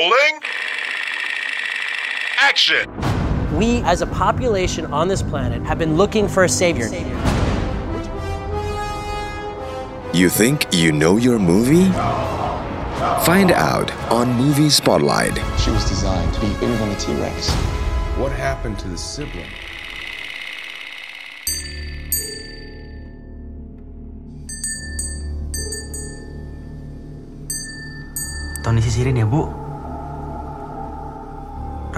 Rolling. Action. We, as a population on this planet, have been looking for a savior. You think you know your movie? Find out on Movie Spotlight. She was designed to be bigger than a T Rex. What happened to the sibling? Tony sisirin ya, Bu.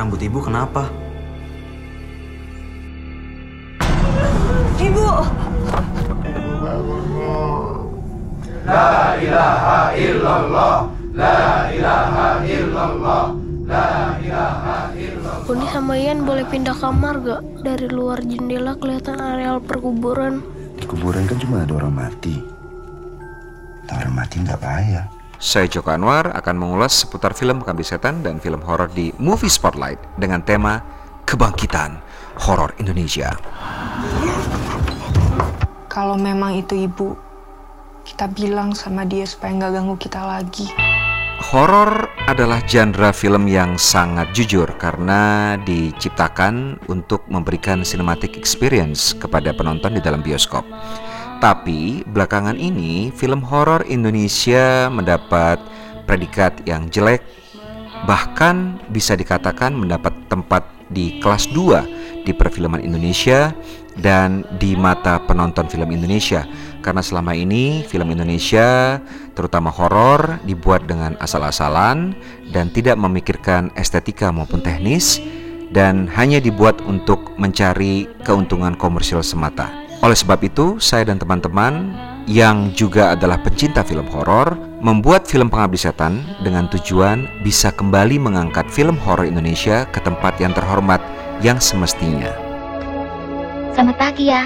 Rambut Ibu kenapa? Ibu! Boni sama Ian boleh pindah kamar gak? Dari luar jendela kelihatan areal perkuburan. Di kuburan kan cuma ada orang mati. Orang mati nggak bahaya. Saya Joko Anwar akan mengulas seputar film pengabdi setan dan film horor di Movie Spotlight dengan tema Kebangkitan Horor Indonesia. Kalau memang itu ibu, kita bilang sama dia supaya nggak ganggu kita lagi. Horor adalah genre film yang sangat jujur karena diciptakan untuk memberikan cinematic experience kepada penonton di dalam bioskop. Tapi belakangan ini film horor Indonesia mendapat predikat yang jelek bahkan bisa dikatakan mendapat tempat di kelas 2 di perfilman Indonesia dan di mata penonton film Indonesia karena selama ini film Indonesia terutama horor dibuat dengan asal-asalan dan tidak memikirkan estetika maupun teknis dan hanya dibuat untuk mencari keuntungan komersial semata. Oleh sebab itu, saya dan teman-teman yang juga adalah pencinta film horor membuat film Pengabdi Setan dengan tujuan bisa kembali mengangkat film horor Indonesia ke tempat yang terhormat yang semestinya. Selamat pagi ya.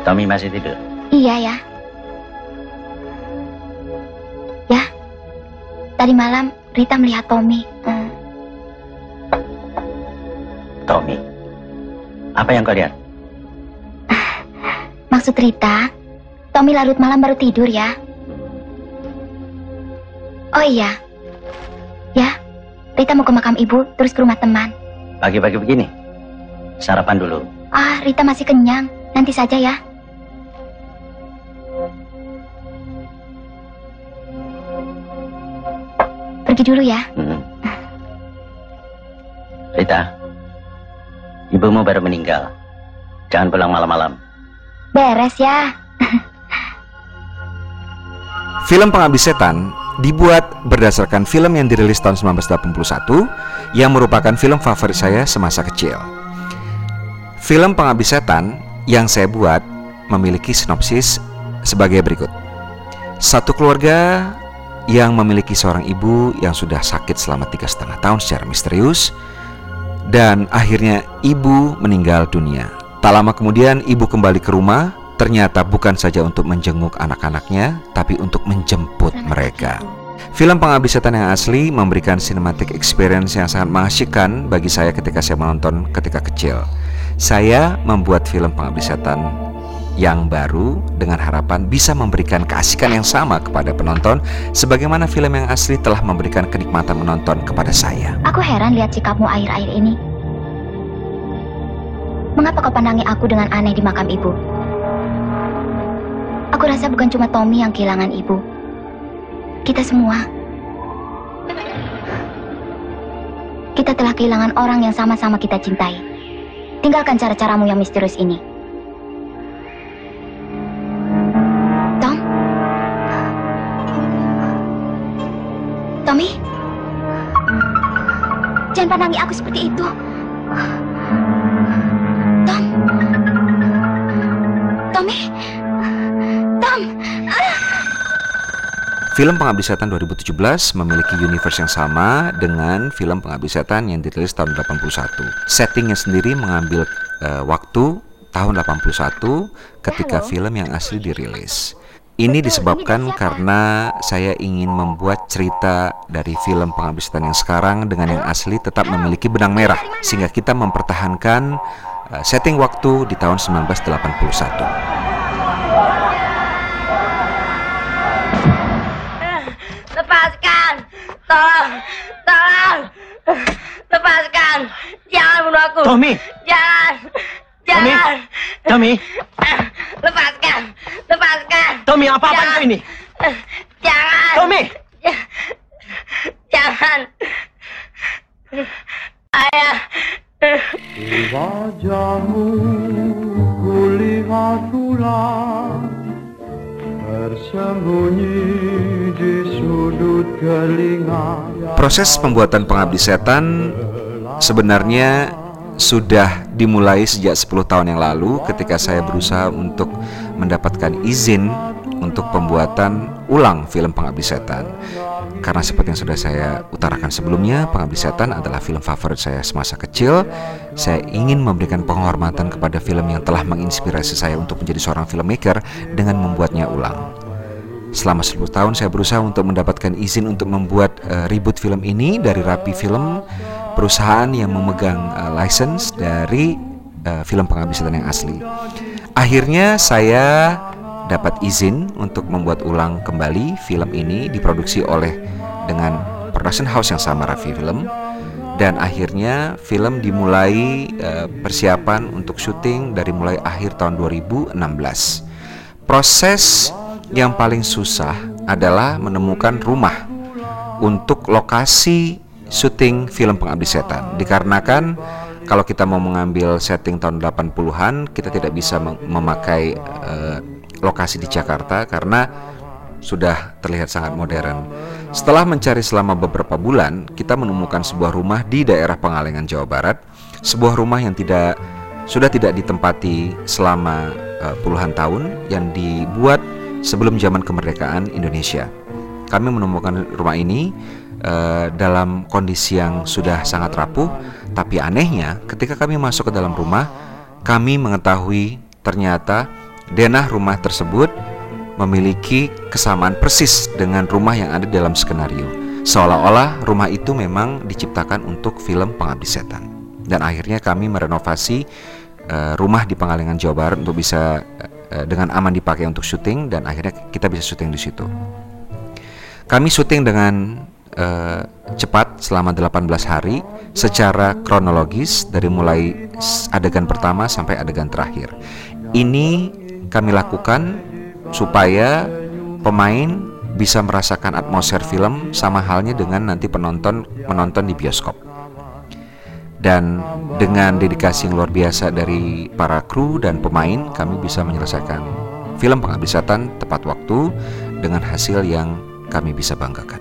Tommy masih tidur. Iya ya. Ya. Tadi malam Rita melihat Tommy. Hmm, Tommy. Apa yang kau lihat? maksud Rita, Tommy larut malam baru tidur ya. Oh iya. Ya. Rita mau ke makam ibu, terus ke rumah teman. Pagi-pagi begini. Sarapan dulu. Ah, Rita masih kenyang. Nanti saja ya. Pergi dulu ya. Hmm. Rita, ibumu baru meninggal. Jangan pulang malam-malam. Beres ya. Film Pengabdi Setan dibuat berdasarkan film yang dirilis tahun 1981 yang merupakan film favorit saya semasa kecil. Film Pengabdi Setan yang saya buat memiliki sinopsis sebagai berikut. Satu keluarga yang memiliki seorang ibu yang sudah sakit selama tiga setengah tahun secara misterius dan akhirnya ibu meninggal dunia. Tak lama kemudian ibu kembali ke rumah ternyata bukan saja untuk menjenguk anak-anaknya tapi untuk menjemput mereka. Film Pengabdi Setan yang asli memberikan cinematic experience yang sangat mengasyikkan bagi saya ketika saya menonton ketika kecil. Saya membuat film Pengabdi Setan yang baru dengan harapan bisa memberikan keasikan yang sama kepada penonton sebagaimana film yang asli telah memberikan kenikmatan menonton kepada saya. Aku heran lihat sikapmu akhir-akhir ini. Mengapa kau pandangi aku dengan aneh di makam ibu? Aku rasa bukan cuma Tommy yang kehilangan ibu. Kita semua. Kita telah kehilangan orang yang sama-sama kita cintai. Tinggalkan cara-caramu yang misterius ini. Jangan pandangi aku seperti itu. Tom? Tommy? Tom? Film Pengabdi Setan 2017 memiliki universe yang sama dengan film Pengabdi Setan yang dirilis tahun 81. Settingnya sendiri mengambil uh, waktu tahun 81 ketika film yang asli dirilis. Ini disebabkan karena saya ingin membuat cerita dari film Pengabdi Setan yang sekarang dengan yang asli tetap memiliki benang merah sehingga kita mempertahankan uh, setting waktu di tahun 1981. Lepaskan Lepaskan! Tolong! Tolong! Lepaskan! Jangan bunuh aku! Tommy! Jangan! Jangan! Tommy! Lepaskan! Lepaskan! Tommy, apa-apaan Jangan. kau ini? Jangan! Tommy! Jangan! Ayah! Wajahmu kulihat bulan Tersembunyi di sudut telinga Proses pembuatan pengabdi setan sebenarnya sudah dimulai sejak 10 tahun yang lalu ketika saya berusaha untuk mendapatkan izin untuk pembuatan ulang film Pengabdi Setan. Karena seperti yang sudah saya utarakan sebelumnya, Pengabdi Setan adalah film favorit saya semasa kecil. Saya ingin memberikan penghormatan kepada film yang telah menginspirasi saya untuk menjadi seorang filmmaker dengan membuatnya ulang. Selama 10 tahun saya berusaha untuk mendapatkan izin untuk membuat uh, reboot film ini dari Rapi Film, perusahaan yang memegang uh, license dari uh, film Pengabdi Setan yang asli. Akhirnya saya dapat izin untuk membuat ulang kembali film ini diproduksi oleh dengan production house yang sama Rafi Film dan akhirnya film dimulai uh, persiapan untuk syuting dari mulai akhir tahun 2016. Proses yang paling susah adalah menemukan rumah untuk lokasi syuting film Pengabdi Setan dikarenakan kalau kita mau mengambil setting tahun 80-an kita tidak bisa mem- memakai uh, lokasi di Jakarta karena sudah terlihat sangat modern. Setelah mencari selama beberapa bulan, kita menemukan sebuah rumah di daerah Pengalengan, Jawa Barat, sebuah rumah yang tidak sudah tidak ditempati selama uh, puluhan tahun yang dibuat sebelum zaman kemerdekaan Indonesia. Kami menemukan rumah ini uh, dalam kondisi yang sudah sangat rapuh, tapi anehnya ketika kami masuk ke dalam rumah, kami mengetahui ternyata denah rumah tersebut memiliki kesamaan persis dengan rumah yang ada dalam skenario. Seolah-olah rumah itu memang diciptakan untuk film Pengabdi Setan. Dan akhirnya kami merenovasi uh, rumah di Pengalengan Jawa Barat untuk bisa uh, dengan aman dipakai untuk syuting dan akhirnya kita bisa syuting di situ. Kami syuting dengan uh, cepat selama 18 hari secara kronologis dari mulai adegan pertama sampai adegan terakhir. Ini kami lakukan supaya pemain bisa merasakan atmosfer film sama halnya dengan nanti penonton menonton di bioskop. Dan dengan dedikasi yang luar biasa dari para kru dan pemain, kami bisa menyelesaikan film Pengabdi Setan tepat waktu dengan hasil yang kami bisa banggakan.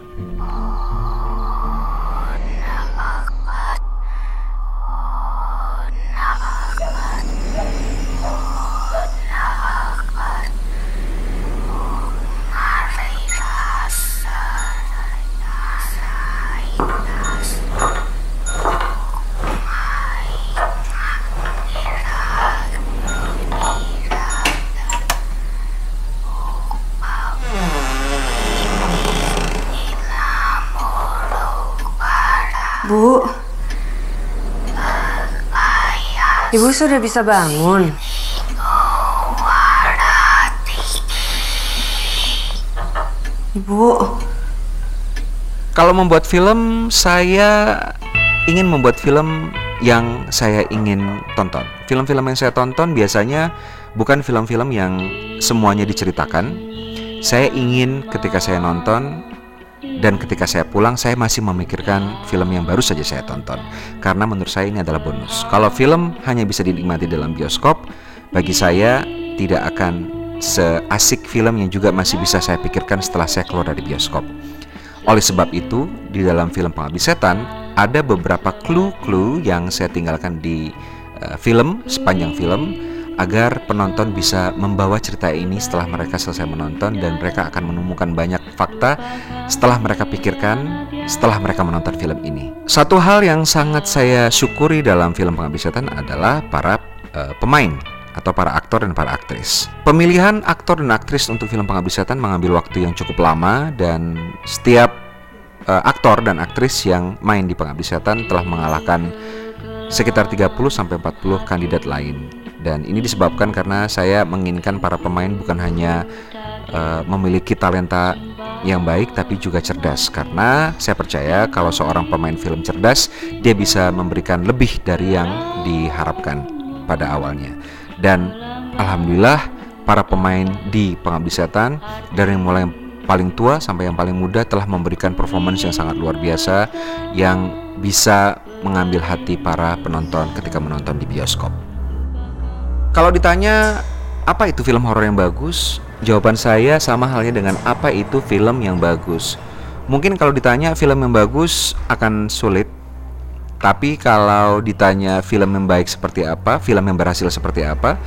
Ibu sudah bisa bangun. Ibu. Kalau membuat film, saya ingin membuat film yang saya ingin tonton. Film-film yang saya tonton biasanya bukan film-film yang semuanya diceritakan. Saya ingin ketika saya nonton dan ketika saya pulang saya masih memikirkan film yang baru saja saya tonton karena menurut saya ini adalah bonus. Kalau film hanya bisa dinikmati dalam bioskop, bagi saya tidak akan seasik film yang juga masih bisa saya pikirkan setelah saya keluar dari bioskop. Oleh sebab itu, di dalam film Pengabdi Setan ada beberapa clue-clue yang saya tinggalkan di uh, film sepanjang film agar penonton bisa membawa cerita ini setelah mereka selesai menonton dan mereka akan menemukan banyak fakta setelah mereka pikirkan setelah mereka menonton film ini. Satu hal yang sangat saya syukuri dalam film Pengabdi adalah para uh, pemain atau para aktor dan para aktris. Pemilihan aktor dan aktris untuk film Pengabdi mengambil waktu yang cukup lama dan setiap uh, aktor dan aktris yang main di Pengabdi telah mengalahkan sekitar 30 sampai 40 kandidat lain. Dan ini disebabkan karena saya menginginkan para pemain bukan hanya uh, memiliki talenta yang baik tapi juga cerdas karena saya percaya kalau seorang pemain film cerdas dia bisa memberikan lebih dari yang diharapkan pada awalnya dan alhamdulillah para pemain di Pengabdi Setan dari yang mulai paling tua sampai yang paling muda telah memberikan performance yang sangat luar biasa yang bisa mengambil hati para penonton ketika menonton di bioskop. Kalau ditanya apa itu film horor yang bagus? Jawaban saya sama halnya dengan apa itu film yang bagus. Mungkin kalau ditanya film yang bagus akan sulit. Tapi kalau ditanya film yang baik seperti apa, film yang berhasil seperti apa,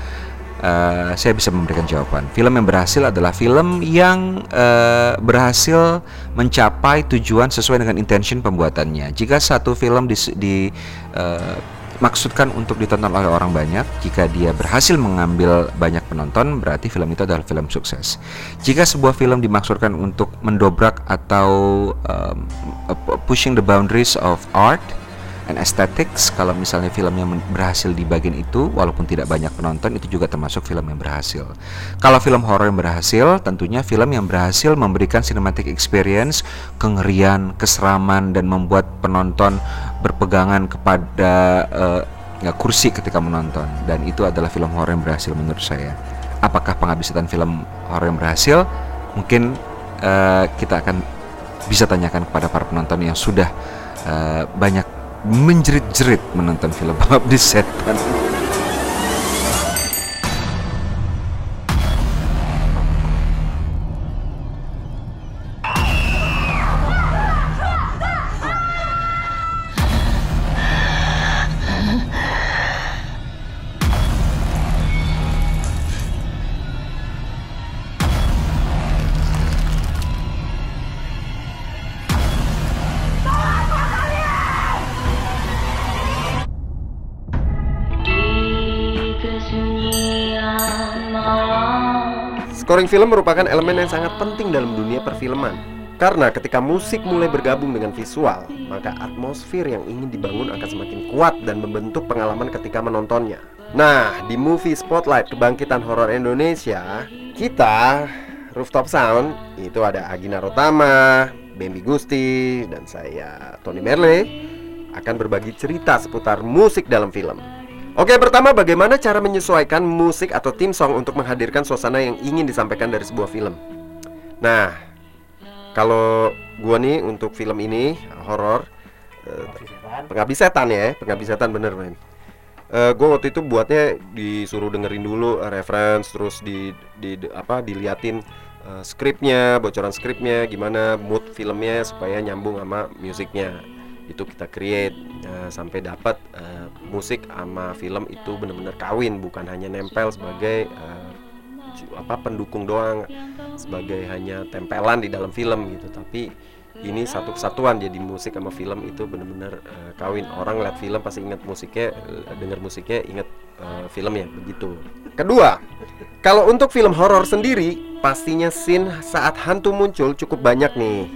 uh, saya bisa memberikan jawaban. Film yang berhasil adalah film yang uh, berhasil mencapai tujuan sesuai dengan intention pembuatannya. Jika satu film di, di uh, maksudkan untuk ditonton oleh orang banyak, jika dia berhasil mengambil banyak penonton, berarti film itu adalah film sukses. Jika sebuah film dimaksudkan untuk mendobrak atau um, pushing the boundaries of art and aesthetics, kalau misalnya film yang berhasil di bagian itu, walaupun tidak banyak penonton, itu juga termasuk film yang berhasil. Kalau film horor yang berhasil, tentunya film yang berhasil memberikan cinematic experience, kengerian, keseraman, dan membuat penonton berpegangan kepada uh, kursi ketika menonton dan itu adalah film horor yang berhasil menurut saya. Apakah penghabisan film horor yang berhasil? Mungkin uh, kita akan bisa tanyakan kepada para penonton yang sudah uh, banyak menjerit-jerit menonton film Pengabdi Setan. Scoring film merupakan elemen yang sangat penting dalam dunia perfilman. Karena ketika musik mulai bergabung dengan visual, maka atmosfer yang ingin dibangun akan semakin kuat dan membentuk pengalaman ketika menontonnya. Nah, di movie Spotlight Kebangkitan Horor Indonesia, kita Rooftop Sound itu ada Agina Rotama, Bambi Gusti, dan saya Tony Merle akan berbagi cerita seputar musik dalam film. Oke, pertama bagaimana cara menyesuaikan musik atau theme song untuk menghadirkan suasana yang ingin disampaikan dari sebuah film. Nah, kalau gua nih untuk film ini horor uh, pengabdi setan ya, pengabdi setan bener men. Uh, gue waktu itu buatnya disuruh dengerin dulu uh, reference terus di, di, di apa diliatin uh, skripnya bocoran skripnya gimana mood filmnya supaya nyambung sama musiknya itu kita create uh, sampai dapat uh, musik sama film itu benar-benar kawin. Bukan hanya nempel sebagai uh, apa pendukung doang sebagai hanya tempelan di dalam film gitu. Tapi ini satu kesatuan jadi musik sama film itu benar-benar uh, kawin. Orang lihat film pasti ingat musiknya dengar musiknya ingat uh, filmnya begitu. Kedua kalau untuk film horor sendiri pastinya scene saat hantu muncul cukup banyak nih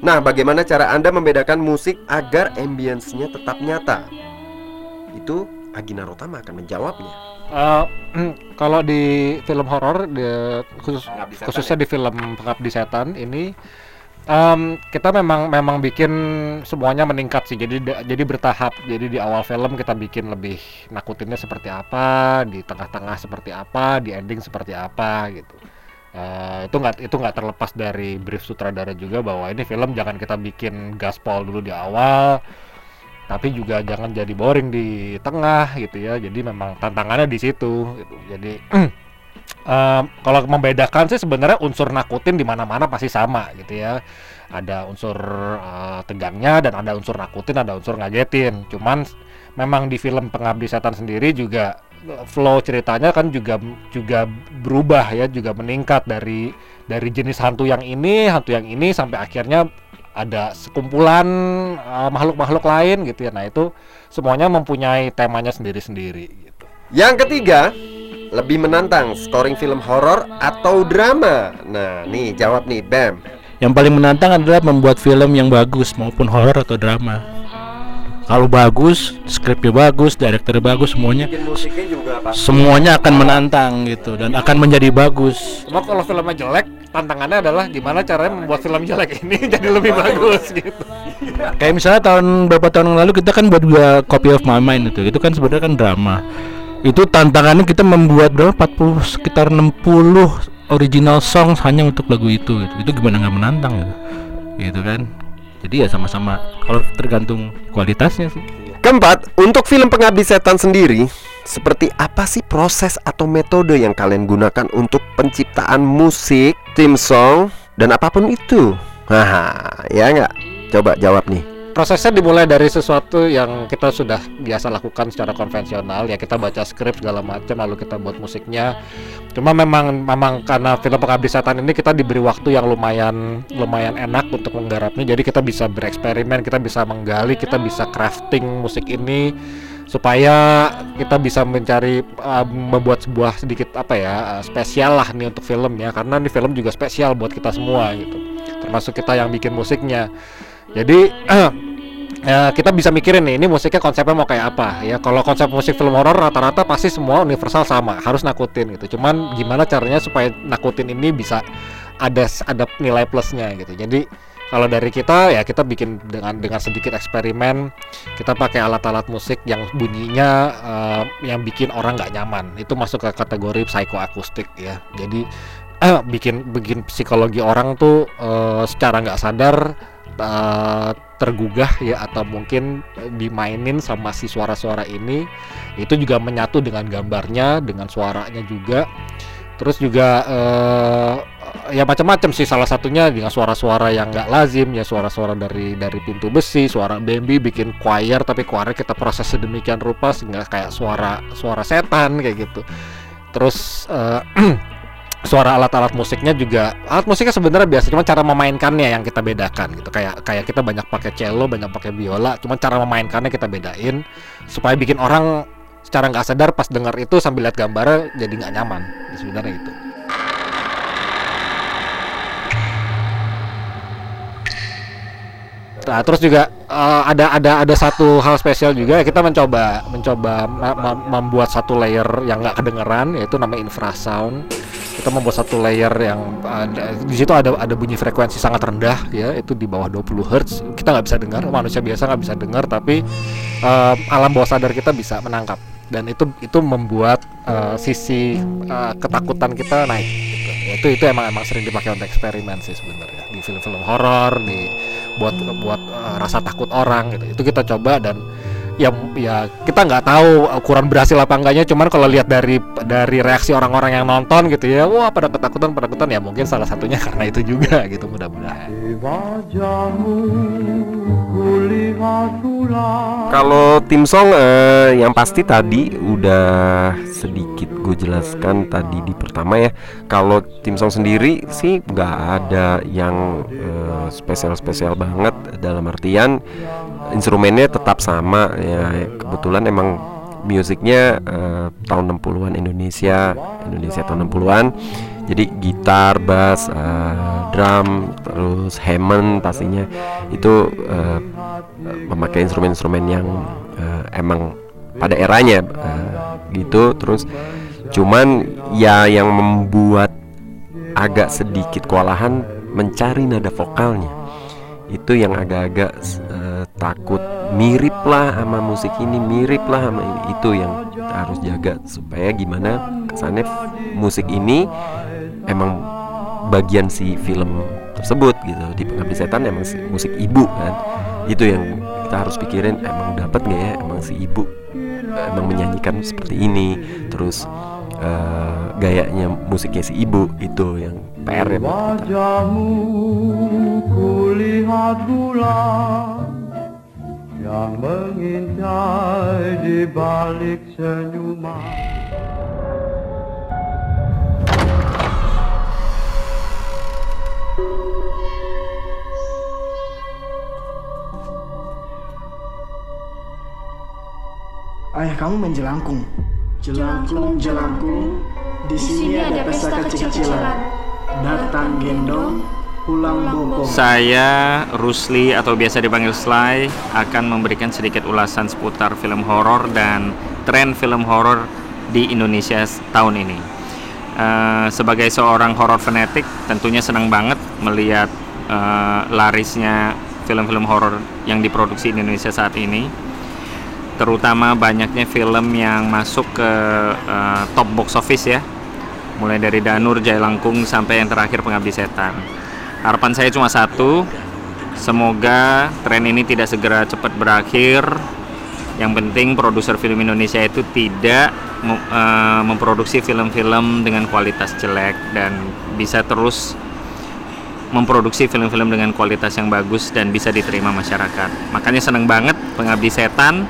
Nah, bagaimana cara Anda membedakan musik agar ambience-nya tetap nyata? Itu Agina Rotama akan menjawabnya. Uh, kalau di film horor, khusus, khususnya di film Pengabdi Setan ini, um, kita memang memang bikin semuanya meningkat sih. Jadi jadi bertahap. Jadi di awal film kita bikin lebih nakutinnya seperti apa, di tengah-tengah seperti apa, di ending seperti apa gitu. Uh, itu nggak itu nggak terlepas dari brief sutradara juga bahwa ini film jangan kita bikin gaspol dulu di awal tapi juga jangan jadi boring di tengah gitu ya. Jadi memang tantangannya di situ gitu. jadi uh, kalau membedakan sih sebenarnya unsur nakutin di mana-mana pasti sama gitu ya. Ada unsur uh, tegangnya dan ada unsur nakutin ada unsur ngagetin. Cuman memang di film pengabdi setan sendiri juga flow ceritanya kan juga juga berubah ya juga meningkat dari dari jenis hantu yang ini hantu yang ini sampai akhirnya ada sekumpulan makhluk makhluk-makhluk lain gitu ya. Nah itu semuanya mempunyai temanya sendiri-sendiri gitu. yang ketiga lebih menantang scoring film horor atau drama. Nah nih jawab nih Bam. Yang paling menantang adalah membuat film yang bagus maupun horor atau drama kalau bagus, skripnya bagus, direkturnya bagus, semuanya juga semuanya akan menantang gitu dan akan menjadi bagus. Cuma kalau filmnya jelek, tantangannya adalah gimana caranya membuat film jelek ini jadi lebih bagus gitu. Kayak misalnya tahun beberapa tahun lalu kita kan buat juga Copy of My Mind itu. Itu kan sebenarnya kan drama. Itu tantangannya kita membuat berapa 40 sekitar 60 original songs hanya untuk lagu itu gitu. Itu gimana nggak menantang gitu. Gitu kan. Jadi ya sama-sama kalau tergantung kualitasnya sih. Keempat, untuk film Pengabdi Setan sendiri, seperti apa sih proses atau metode yang kalian gunakan untuk penciptaan musik, theme song, dan apa pun itu? Haha, ya nggak? Coba jawab nih. Prosesnya dimulai dari sesuatu yang kita sudah biasa lakukan secara konvensional ya kita baca skrip segala macam lalu kita buat musiknya. Cuma memang memang karena film Pengabdi Setan ini kita diberi waktu yang lumayan lumayan enak untuk menggarapnya. Jadi kita bisa bereksperimen, kita bisa menggali, kita bisa crafting musik ini supaya kita bisa mencari uh, membuat sebuah sedikit apa ya uh, spesial lah nih untuk film ya karena ini film juga spesial buat kita semua gitu termasuk kita yang bikin musiknya jadi ya, kita bisa mikirin nih ini musiknya konsepnya mau kayak apa ya. Kalau konsep musik film horor rata-rata pasti semua universal sama harus nakutin gitu. Cuman gimana caranya supaya nakutin ini bisa ada ada nilai plusnya gitu. Jadi kalau dari kita ya kita bikin dengan dengan sedikit eksperimen kita pakai alat-alat musik yang bunyinya uh, yang bikin orang nggak nyaman. Itu masuk ke kategori psychoakustik ya. Jadi eh, bikin bikin psikologi orang tuh uh, secara nggak sadar uh, tergugah ya atau mungkin dimainin sama si suara-suara ini itu juga menyatu dengan gambarnya dengan suaranya juga. Terus juga uh, ya macam-macam sih salah satunya dengan suara-suara yang nggak lazim ya suara-suara dari dari pintu besi suara Bambi bikin choir tapi choir kita proses sedemikian rupa sehingga kayak suara suara setan kayak gitu. Terus uh, suara alat-alat musiknya juga alat musiknya sebenarnya biasa cuma cara memainkannya yang kita bedakan gitu. Kayak kayak kita banyak pakai cello banyak pakai biola cuma cara memainkannya kita bedain supaya bikin orang secara nggak sadar pas dengar itu sambil lihat gambarnya jadi nggak nyaman. Sebenarnya itu Nah, terus juga uh, ada ada ada satu hal spesial juga kita mencoba mencoba membuat satu layer yang nggak kedengeran yaitu namanya infrasound. Kita membuat satu layer yang uh, di situ ada ada bunyi frekuensi sangat rendah ya, itu di bawah 20 Hz. Kita nggak bisa dengar, manusia biasa nggak bisa dengar tapi uh, alam bawah sadar kita bisa menangkap dan itu itu membuat uh, sisi uh, ketakutan kita naik gitu. Itu itu emang emang sering dipakai untuk eksperimen sih sebenarnya di film-film horor di buat buat uh, rasa takut orang gitu. Itu kita coba dan ya ya kita nggak tahu ukuran berhasil apa enggaknya. Cuman kalau lihat dari dari reaksi orang-orang yang nonton gitu ya wah pada ketakutan pada ketakutan. Ya mungkin salah satunya karena itu juga gitu mudah-mudahan kalau tim song eh, yang pasti tadi udah sedikit gue jelaskan tadi di pertama ya. Kalau tim song sendiri sih nggak ada yang eh, spesial-spesial banget dalam artian instrumennya tetap sama ya. Kebetulan emang musiknya uh, tahun 60-an Indonesia Indonesia tahun 60-an jadi gitar, bass, uh, drum, terus Hammond pastinya. Itu uh, memakai instrumen-instrumen yang uh, emang pada eranya uh, gitu. Terus cuman ya yang membuat agak sedikit kewalahan mencari nada vokalnya. Itu yang agak-agak uh, takut. Mirip lah sama musik ini mirip lah sama ini. Itu yang harus jaga supaya gimana kesannya musik ini emang bagian si film tersebut gitu. Di pengabdi setan emang si musik ibu kan. Itu yang kita harus pikirin emang dapat nggak ya? Emang si ibu emang menyanyikan seperti ini. Terus uh, gayanya musiknya si ibu itu yang PR ya buat kita. Yang mengintai di balik senyuman. Ayah kamu main jelangkung. Jelangkung, jelangkung. Di sini ada pesta kecil-kecilan. Datang gendong, pulang bokong. Saya Rusli atau biasa dipanggil Sly akan memberikan sedikit ulasan seputar film horor dan tren film horor di Indonesia tahun ini. Eh, sebagai seorang horror fanatik, tentunya senang banget melihat eh, larisnya film-film horor yang diproduksi di Indonesia saat ini. Terutama banyaknya film yang masuk ke eh, top box office ya. Mulai dari Danur, Jaya Langkung sampai yang terakhir Pengabdi Setan. Harapan saya cuma satu, semoga tren ini tidak segera cepat berakhir. Yang penting produser film Indonesia itu tidak eh, memproduksi film-film dengan kualitas jelek dan bisa terus memproduksi film-film dengan kualitas yang bagus dan bisa diterima masyarakat. Makanya senang banget Pengabdi Setan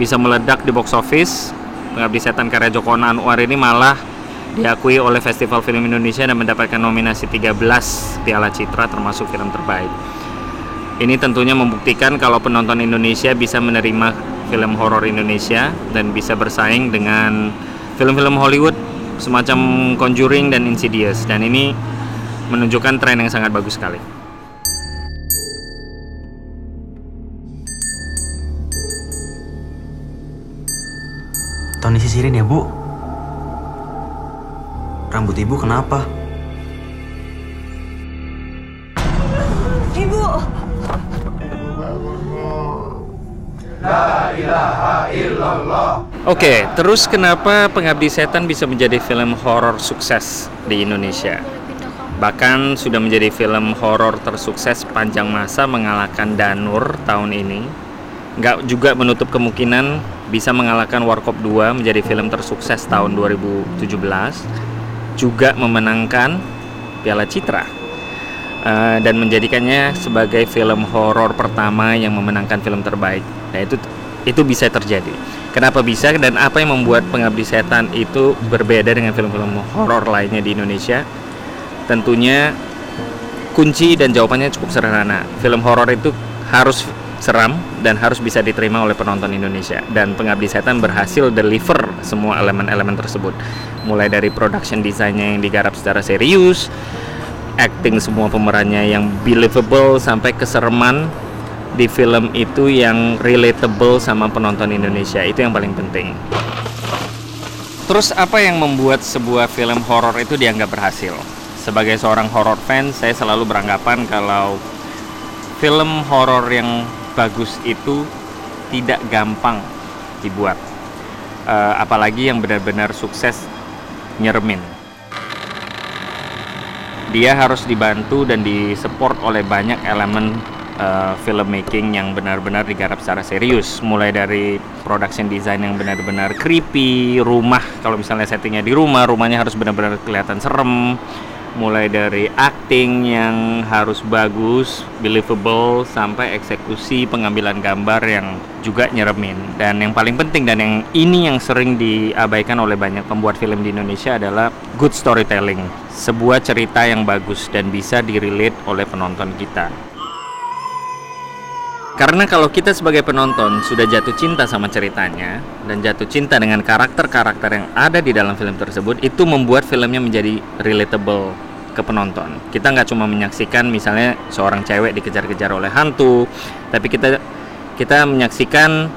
bisa meledak di box office. Pengabdi Setan karya Joko Anwar ini malah diakui oleh Festival Film Indonesia dan mendapatkan nominasi 13 Piala Citra termasuk film terbaik. Ini tentunya membuktikan kalau penonton Indonesia bisa menerima film horor Indonesia dan bisa bersaing dengan film-film Hollywood semacam Conjuring dan Insidious dan ini menunjukkan tren yang sangat bagus sekali. Tony sisirin ya, Bu. Rambut ibu kenapa? Ibu. Oke, terus kenapa Pengabdi Setan bisa menjadi film horor sukses di Indonesia? Bahkan sudah menjadi film horor tersukses panjang masa mengalahkan Danur tahun ini. Nggak juga menutup kemungkinan bisa mengalahkan Warkop 2 menjadi film tersukses tahun 2017. Juga memenangkan Piala Citra eh, dan menjadikannya sebagai film horor pertama yang memenangkan film terbaik. Nah itu itu bisa terjadi. Kenapa bisa dan apa yang membuat Pengabdi Setan itu berbeda dengan film-film horor lainnya di Indonesia? Tentunya kunci dan jawabannya cukup sederhana. Film horor itu harus seram dan harus bisa diterima oleh penonton Indonesia dan Pengabdi Setan berhasil deliver semua elemen-elemen tersebut. Mulai dari production desainnya yang digarap secara serius, acting semua pemerannya yang believable sampai kesereman di film itu yang relatable sama penonton Indonesia itu yang paling penting. Terus apa yang membuat sebuah film horor itu dianggap berhasil? Sebagai seorang horror fan, saya selalu beranggapan kalau film horor yang bagus itu tidak gampang dibuat. Eh, apalagi yang benar-benar sukses nyeremin. Dia harus dibantu dan disupport oleh banyak elemen uh, filmmaking yang benar-benar digarap secara serius mulai dari production design yang benar-benar creepy rumah kalau misalnya settingnya di rumah rumahnya harus benar-benar kelihatan serem mulai dari acting yang harus bagus believable sampai eksekusi pengambilan gambar yang juga nyeremin. Dan yang paling penting dan yang ini yang sering diabaikan oleh banyak pembuat film di Indonesia adalah good storytelling. Sebuah cerita yang bagus dan bisa direlate oleh penonton kita karena kalau kita sebagai penonton sudah jatuh cinta sama ceritanya dan jatuh cinta dengan karakter-karakter yang ada di dalam film tersebut, itu membuat filmnya menjadi relatable ke penonton. Kita nggak cuma menyaksikan misalnya seorang cewek dikejar-kejar oleh hantu, tapi kita kita menyaksikan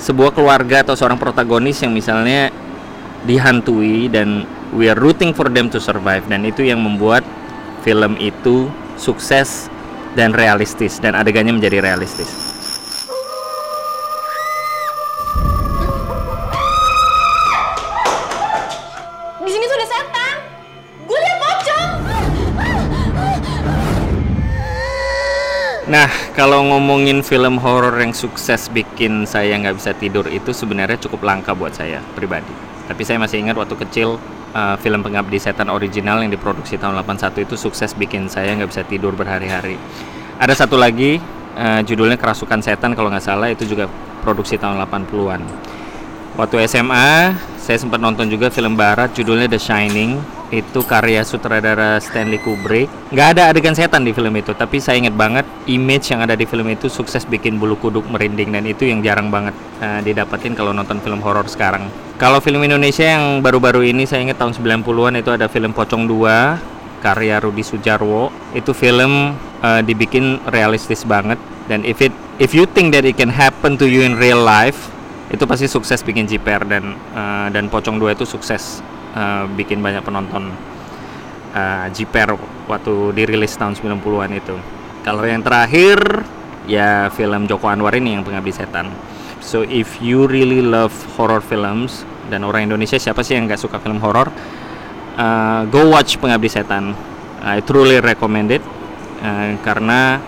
sebuah keluarga atau seorang protagonis yang misalnya dihantui dan we are rooting for them to survive dan itu yang membuat film itu sukses dan realistis dan adegannya menjadi realistis. Di sini tuh ada setan. Gue liat pocong. Nah, kalau ngomongin film horor yang sukses bikin saya nggak bisa tidur itu sebenarnya cukup langka buat saya pribadi. Tapi saya masih ingat waktu kecil uh, film Pengabdi Setan original yang diproduksi tahun 81 itu sukses bikin saya nggak bisa tidur berhari-hari. Ada satu lagi uh, judulnya Kerasukan Setan kalau nggak salah itu juga produksi tahun 80-an. Waktu SMA saya sempat nonton juga film barat judulnya The Shining itu karya sutradara Stanley Kubrick. Nggak ada adegan setan di film itu, tapi saya ingat banget image yang ada di film itu sukses bikin bulu kuduk merinding dan itu yang jarang banget uh, didapatin kalau nonton film horor sekarang. Kalau film Indonesia yang baru-baru ini saya ingat tahun 90-an itu ada film Pocong 2 karya Rudi Sujarwo. Itu film uh, dibikin realistis banget dan if it if you think that it can happen to you in real life itu pasti sukses bikin jiper dan uh, dan Pocong 2 itu sukses uh, bikin banyak penonton uh, waktu dirilis tahun 90-an itu. Kalau yang terakhir ya film Joko Anwar ini yang Pengabdi Setan. So if you really love horror films dan orang Indonesia siapa sih yang nggak suka film horror? Uh, go watch Pengabdi Setan. I truly recommend it uh, karena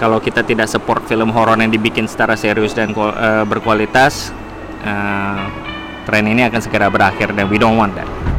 kalau kita tidak support film horor yang dibikin secara serius dan uh, berkualitas, uh, tren ini akan segera berakhir dan we don't want that.